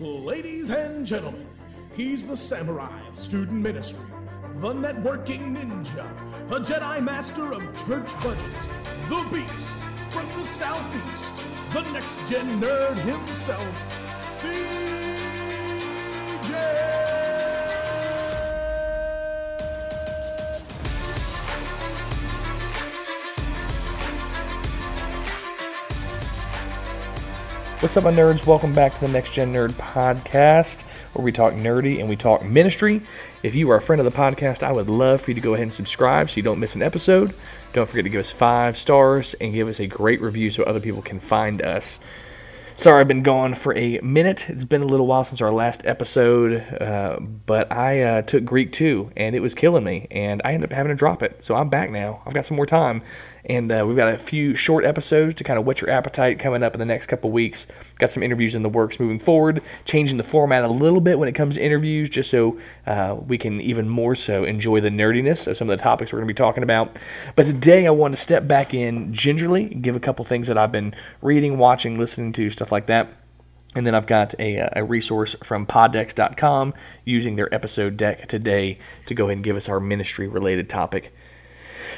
Ladies and gentlemen, he's the samurai of student ministry, the networking ninja, a Jedi master of church budgets, the beast from the southeast, the next gen nerd himself, CJ! What's up, my nerds? Welcome back to the Next Gen Nerd Podcast, where we talk nerdy and we talk ministry. If you are a friend of the podcast, I would love for you to go ahead and subscribe so you don't miss an episode. Don't forget to give us five stars and give us a great review so other people can find us. Sorry, I've been gone for a minute. It's been a little while since our last episode, uh, but I uh, took Greek 2 and it was killing me, and I ended up having to drop it. So I'm back now. I've got some more time, and uh, we've got a few short episodes to kind of whet your appetite coming up in the next couple weeks. Got some interviews in the works moving forward, changing the format a little bit when it comes to interviews, just so uh, we can even more so enjoy the nerdiness of some of the topics we're going to be talking about. But today I want to step back in gingerly, give a couple things that I've been reading, watching, listening to, stuff like that. And then I've got a, a resource from poddex.com using their episode deck today to go ahead and give us our ministry related topic.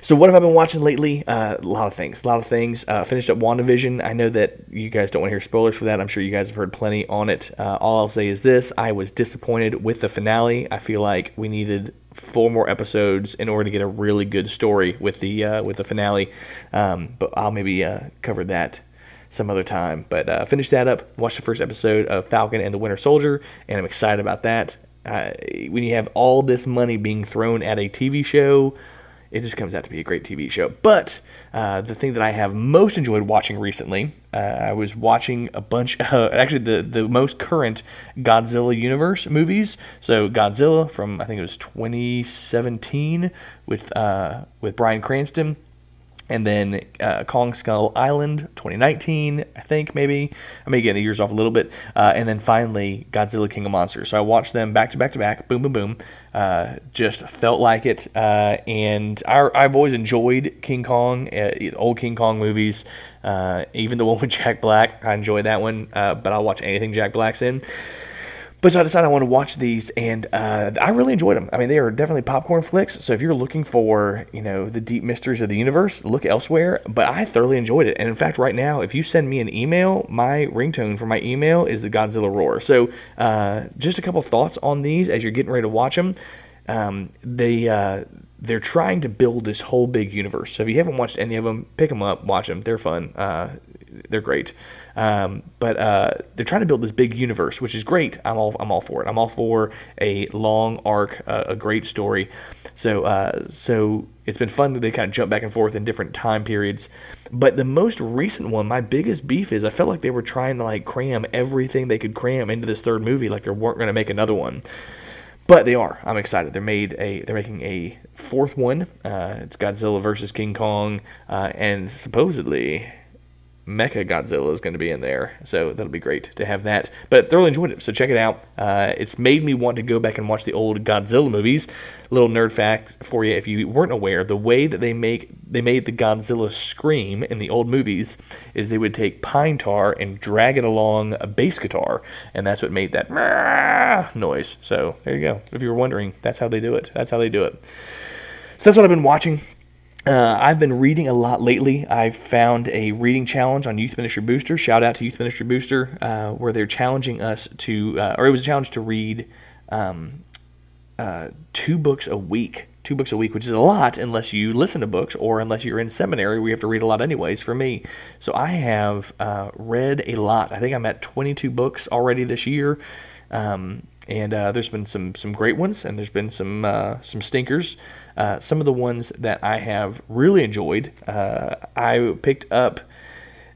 So what have I been watching lately? Uh, a lot of things. A lot of things. Uh, finished up WandaVision. I know that you guys don't want to hear spoilers for that. I'm sure you guys have heard plenty on it. Uh, all I'll say is this: I was disappointed with the finale. I feel like we needed four more episodes in order to get a really good story with the uh, with the finale. Um, but I'll maybe uh, cover that some other time. But uh, finished that up. Watched the first episode of Falcon and the Winter Soldier, and I'm excited about that. Uh, when you have all this money being thrown at a TV show it just comes out to be a great TV show. But uh, the thing that I have most enjoyed watching recently, uh, I was watching a bunch, uh, actually the the most current Godzilla universe movies. So Godzilla from I think it was 2017 with uh, with Bryan Cranston. And then uh, Kong Skull Island 2019, I think maybe. I may get the years off a little bit. Uh, and then finally Godzilla King of Monsters. So I watched them back to back to back, boom, boom, boom. Uh, just felt like it. Uh, and I, I've always enjoyed King Kong, uh, old King Kong movies. Uh, even the one with Jack Black, I enjoy that one. but I'll watch anything Jack Black's in. But so I decided I want to watch these, and uh, I really enjoyed them. I mean, they are definitely popcorn flicks. So if you're looking for, you know, the deep mysteries of the universe, look elsewhere. But I thoroughly enjoyed it. And in fact, right now, if you send me an email, my ringtone for my email is the Godzilla roar. So uh, just a couple thoughts on these as you're getting ready to watch them. Um, they uh, they're trying to build this whole big universe. So if you haven't watched any of them, pick them up, watch them. They're fun. They're great. Um, but uh, they're trying to build this big universe, which is great. I'm all I'm all for it. I'm all for a long arc, uh, a great story. So uh, so it's been fun that they kind of jump back and forth in different time periods. But the most recent one, my biggest beef is I felt like they were trying to like cram everything they could cram into this third movie, like they weren't going to make another one. But they are. I'm excited. They're made a. They're making a fourth one. Uh, it's Godzilla versus King Kong, uh, and supposedly Mecha Godzilla is going to be in there, so that'll be great to have that. But thoroughly enjoyed it, so check it out. Uh, it's made me want to go back and watch the old Godzilla movies. Little nerd fact for you, if you weren't aware, the way that they make they made the Godzilla scream in the old movies is they would take pine tar and drag it along a bass guitar, and that's what made that noise. So there you go. If you were wondering, that's how they do it. That's how they do it. So that's what I've been watching. Uh, I've been reading a lot lately. I found a reading challenge on Youth Ministry Booster. Shout out to Youth Ministry Booster, uh, where they're challenging us to, uh, or it was a challenge to read um, uh, two books a week. Two books a week, which is a lot unless you listen to books or unless you're in seminary we have to read a lot, anyways, for me. So I have uh, read a lot. I think I'm at 22 books already this year. Um, and uh, there's been some some great ones, and there's been some uh, some stinkers. Uh, some of the ones that I have really enjoyed. Uh, I picked up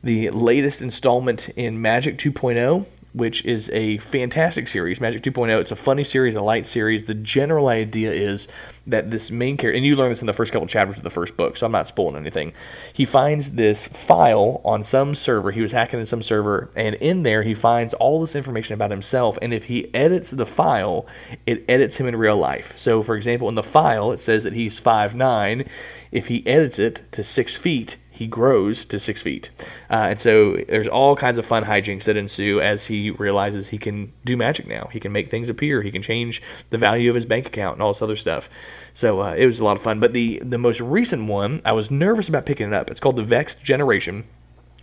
the latest installment in Magic 2.0, which is a fantastic series. Magic 2.0. It's a funny series, a light series. The general idea is that this main character, and you learn this in the first couple chapters of the first book, so I'm not spoiling anything. He finds this file on some server. He was hacking in some server, and in there he finds all this information about himself. And if he edits the file, it edits him in real life. So, for example, in the file, it says that he's 5'9. If he edits it to six feet, he grows to six feet. Uh, and so there's all kinds of fun hijinks that ensue as he realizes he can do magic now. He can make things appear. He can change the value of his bank account and all this other stuff. So uh, it was a lot of fun. But the the most recent one, I was nervous about picking it up. It's called The Vexed Generation.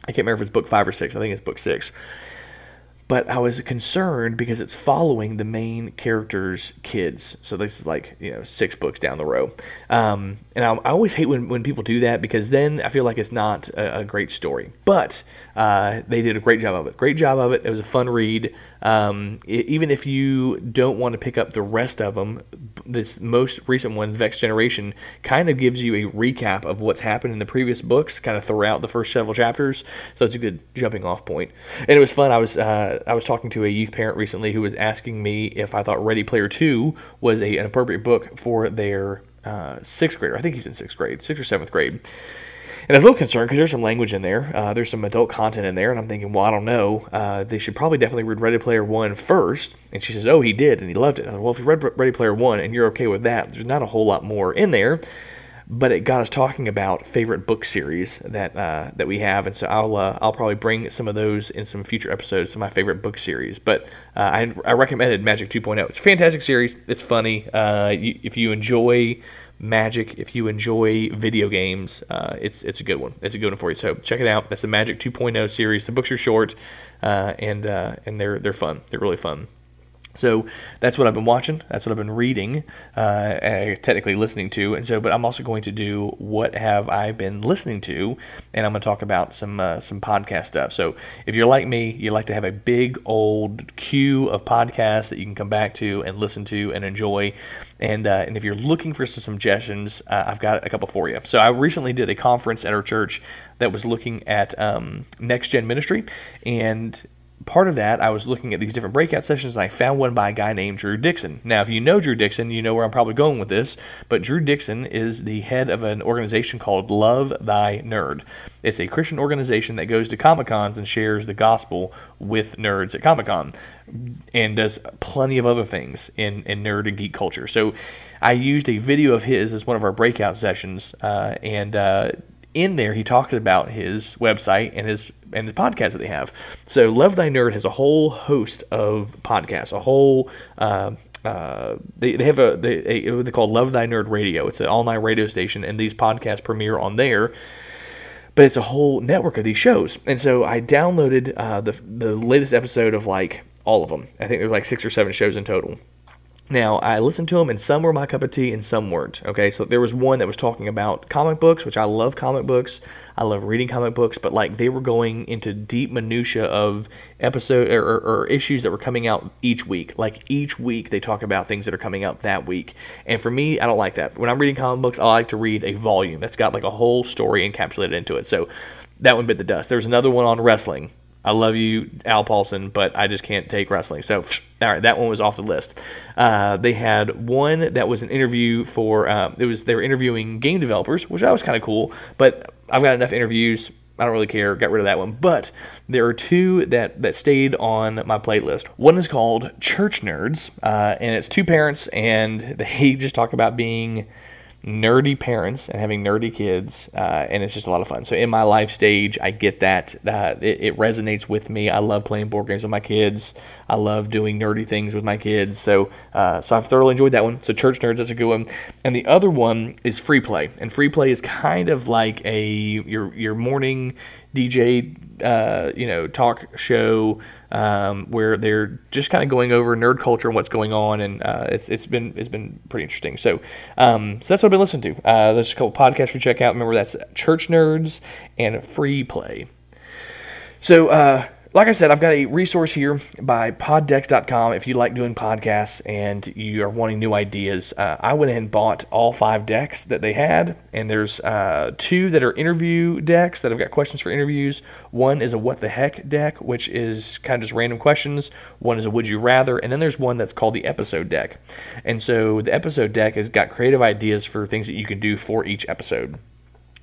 I can't remember if it's book five or six. I think it's book six but I was concerned because it's following the main character's kids. So this is like you know six books down the row, um, and I, I, always hate when, when people do that because then I feel like it's not a, a great story. But uh, they did a great job of it. Great job of it. It was a fun read. Um, it, even if you don't want to pick up the rest of them, this most recent one, Vex Generation, kind of gives you a recap of what's happened in the previous books, kind of throughout the first several chapters. So it's a good jumping off point. And it was fun. I was uh, I was talking to a youth parent recently who was asking me if I thought Ready Player Two was a, an appropriate book for their uh, sixth grader. I think he's in sixth grade, sixth or seventh grade. And I was a little concerned because there's some language in there. Uh, there's some adult content in there, and I'm thinking, well, I don't know. Uh, they should probably definitely read Ready Player One first. And she says, oh, he did, and he loved it. well, if you read Ready Player One and you're okay with that, there's not a whole lot more in there. But it got us talking about favorite book series that uh, that we have, and so I'll uh, I'll probably bring some of those in some future episodes of my favorite book series. But uh, I, I recommended Magic 2.0. It's a fantastic series. It's funny. Uh, you, if you enjoy Magic. If you enjoy video games, uh, it's it's a good one. It's a good one for you. So check it out. That's the Magic 2.0 series. The books are short, uh, and uh, and they're they're fun. They're really fun. So that's what I've been watching. That's what I've been reading, uh, technically listening to. And so, but I'm also going to do what have I been listening to, and I'm going to talk about some uh, some podcast stuff. So if you're like me, you like to have a big old queue of podcasts that you can come back to and listen to and enjoy. And uh, and if you're looking for some suggestions, uh, I've got a couple for you. So I recently did a conference at our church that was looking at um, next gen ministry, and part of that, I was looking at these different breakout sessions, and I found one by a guy named Drew Dixon. Now, if you know Drew Dixon, you know where I'm probably going with this, but Drew Dixon is the head of an organization called Love Thy Nerd. It's a Christian organization that goes to Comic Cons and shares the gospel with nerds at Comic Con and does plenty of other things in, in nerd and geek culture. So I used a video of his as one of our breakout sessions, uh, and uh, in there he talks about his website and his and the podcast that they have. So Love Thy Nerd has a whole host of podcasts, a whole. Uh, uh, they, they have a they, a, they call Love Thy Nerd Radio. It's an all night radio station, and these podcasts premiere on there. But it's a whole network of these shows, and so I downloaded uh, the the latest episode of like all of them. I think there's like six or seven shows in total. Now, I listened to them, and some were my cup of tea, and some weren't. Okay, so there was one that was talking about comic books, which I love comic books. I love reading comic books, but like they were going into deep minutia of episode or, or, or, issues that were coming out each week. Like each week, they talk about things that are coming out that week. And for me, I don't like that. When I'm reading comic books, I like to read a volume that's got like a whole story encapsulated into it. So that one bit the dust. There's another one on wrestling I love you, Al Paulson, but I just can't take wrestling. So, all right, that one was off the list. Uh, they had one that was an interview for. Uh, it was they were interviewing game developers, which I was kind of cool. But I've got enough interviews. I don't really care. Got rid of that one. But there are two that that stayed on my playlist. One is called Church Nerds, uh, and it's two parents, and they just talk about being nerdy parents and having nerdy kids, uh, and it's just a lot of fun. So in my life stage, I get that. Uh, it, it, resonates with me. I love playing board games with my kids. I love doing nerdy things with my kids. So uh, so I've thoroughly enjoyed that one. So Church Nerds, that's a good one. And the other one is Free Play, and Free Play is kind of like a your your morning DJ, uh, you know, talk show um, where they're just kind of going over nerd culture and what's going on, and uh, it's it's been it's been pretty interesting. So, um, so that's what I've been listening to. Uh, there's a couple podcasts you check out. Remember that's Church Nerds and Free Play. So, uh, like I said, I've got a resource here by poddex.com. If you like doing podcasts and you are wanting new ideas, uh, I went ahead and bought all five decks that they had. And there's uh, two that are interview decks that I've got questions for interviews. One is a what the heck deck, which is kind of just random questions. One is a would you rather. And then there's one that's called the episode deck. And so the episode deck has got creative ideas for things that you can do for each episode.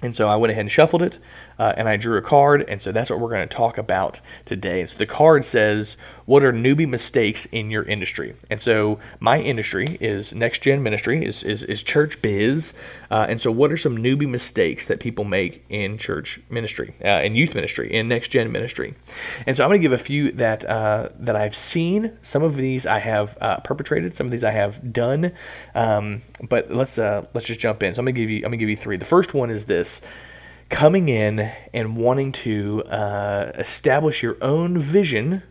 And so I went ahead and shuffled it, uh, and I drew a card, and so that's what we're going to talk about today. And so the card says, "What are newbie mistakes in your industry?" And so my industry is next gen ministry, is is, is church biz, uh, and so what are some newbie mistakes that people make in church ministry, uh, in youth ministry, in next gen ministry? And so I'm going to give a few that uh, that I've seen. Some of these I have uh, perpetrated, some of these I have done, um, but let's uh, let's just jump in. So I'm going to give you I'm going to give you three. The first one is this coming in and wanting to uh, establish your own vision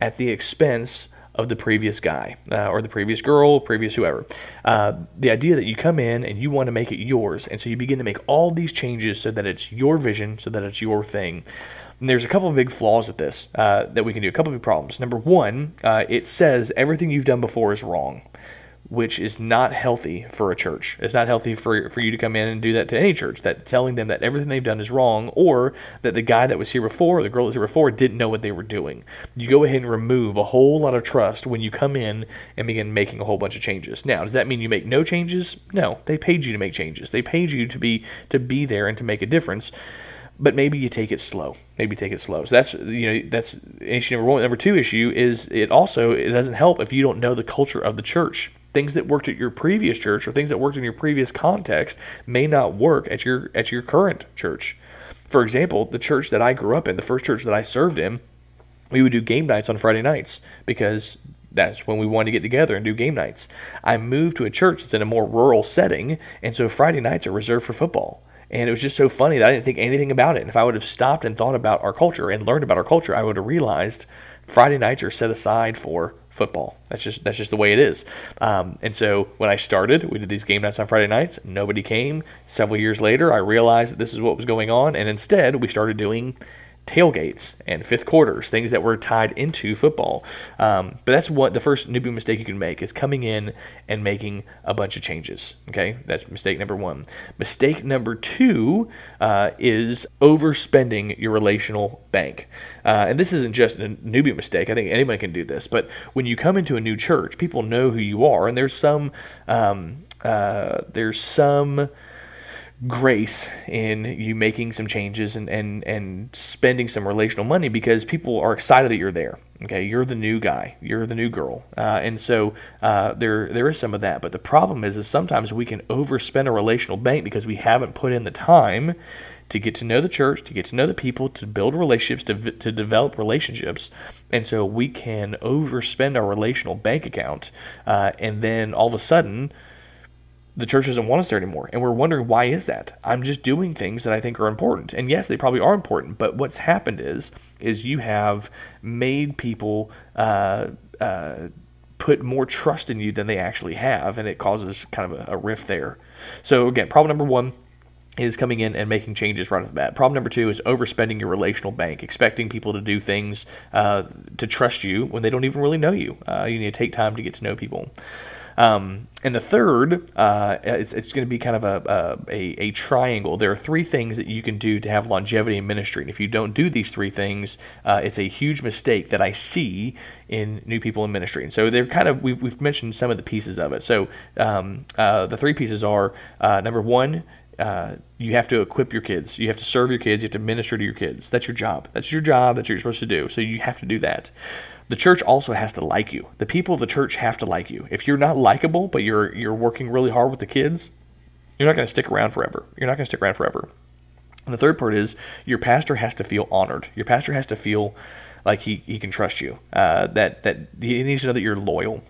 at the expense of the previous guy uh, or the previous girl, previous whoever. Uh, the idea that you come in and you want to make it yours, and so you begin to make all these changes so that it's your vision, so that it's your thing. And there's a couple of big flaws with this uh, that we can do. A couple of big problems. Number one, uh, it says everything you've done before is wrong which is not healthy for a church. It's not healthy for, for you to come in and do that to any church, that telling them that everything they've done is wrong or that the guy that was here before or the girl that was here before didn't know what they were doing. You go ahead and remove a whole lot of trust when you come in and begin making a whole bunch of changes. Now, does that mean you make no changes? No. They paid you to make changes. They paid you to be to be there and to make a difference but maybe you take it slow. Maybe take it slow. So that's you know that's issue number one. Number two issue is it also it doesn't help if you don't know the culture of the church things that worked at your previous church or things that worked in your previous context may not work at your at your current church. For example, the church that I grew up in, the first church that I served in, we would do game nights on Friday nights because that's when we wanted to get together and do game nights. I moved to a church that's in a more rural setting, and so Friday nights are reserved for football. And it was just so funny that I didn't think anything about it. And if I would have stopped and thought about our culture and learned about our culture, I would have realized Friday nights are set aside for football. That's just that's just the way it is. Um, and so when I started, we did these game nights on Friday nights. Nobody came. Several years later, I realized that this is what was going on, and instead we started doing tailgates and fifth quarters, things that were tied into football. Um, but that's what the first newbie mistake you can make is coming in and making a bunch of changes. Okay, that's mistake number one. Mistake number two uh, is overspending your relational bank. Uh, and this isn't just a newbie mistake. I think anyone can do this. But when you come into a new church, people know who you are, and there's some um, uh, there's some grace in you making some changes and, and, and spending some relational money because people are excited that you're there. Okay, you're the new guy, you're the new girl, uh, and so uh, there there is some of that. But the problem is, is sometimes we can overspend a relational bank because we haven't put in the time to get to know the church, to get to know the people, to build relationships, to, to develop relationships. And so we can overspend our relational bank account, uh, and then all of a sudden, the church doesn't want us there anymore. And we're wondering why is that? I'm just doing things that I think are important. And yes, they probably are important, but what's happened is is you have made people uh, uh, put more trust in you than they actually have, and it causes kind of a, a rift there. So again, problem number one is coming in and making changes right off the bat. Problem number two is overspending your relational bank, expecting people to do things uh, to trust you when they don't even really know you. Uh, you need to take time to get to know people. Um, and the third, uh, it's, it's going to be kind of a, a, a, triangle. There are three things that you can do to have longevity in ministry. And if you don't do these three things, uh, it's a huge mistake that I see in new people in ministry. And so they're kind of, we've, we've mentioned some of the pieces of it. So um, uh, the three pieces are uh, number one, uh, you have to equip your kids. You have to serve your kids. You have to minister to your kids. That's your job. That's your job. That's what you're supposed to do. So you have to do that the church also has to like you. The people of the church have to like you. If you're not likable, but you're you're working really hard with the kids, you're not going to stick around forever. You're not going to stick around forever. And the third part is your pastor has to feel honored. Your pastor has to feel like he, he can trust you. Uh, that that he needs to know that you're loyal.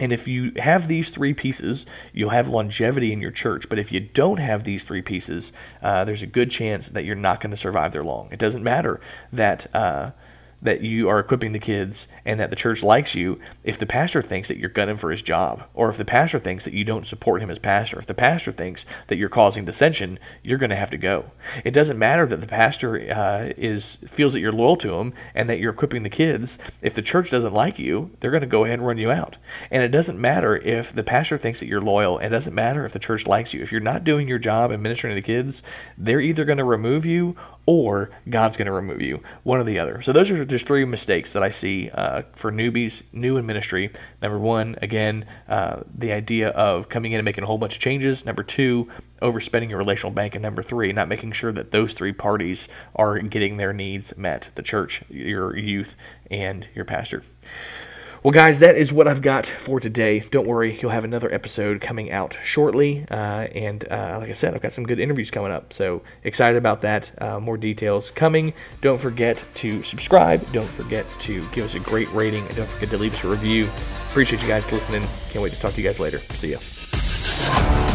And if you have these three pieces, you'll have longevity in your church. But if you don't have these three pieces, uh, there's a good chance that you're not going to survive there long. It doesn't matter that. Uh, that you are equipping the kids and that the church likes you if the pastor thinks that you're gunning for his job or if the pastor thinks that you don't support him as pastor if the pastor thinks that you're causing dissension you're going to have to go. It doesn't matter that the pastor uh, is feels that you're loyal to him and that you're equipping the kids. If the church doesn't like you they're going to go ahead and run you out. And it doesn't matter if the pastor thinks that you're loyal it doesn't matter if the church likes you. If you're not doing your job and ministering to the kids they're either going to remove you or God's going to remove you. One or the other. So those are just three mistakes that I see uh, for newbies, new in ministry. Number one, again, uh, the idea of coming in and making a whole bunch of changes. Number two, overspending your relational bank. And number three, not making sure that those three parties are getting their needs met the church, your youth, and your pastor. Well, guys, that is what I've got for today. Don't worry, you'll have another episode coming out shortly. Uh, and uh, like I said, I've got some good interviews coming up. So excited about that. Uh, more details coming. Don't forget to subscribe. Don't forget to give us a great rating. And don't forget to leave us a review. Appreciate you guys listening. Can't wait to talk to you guys later. See ya.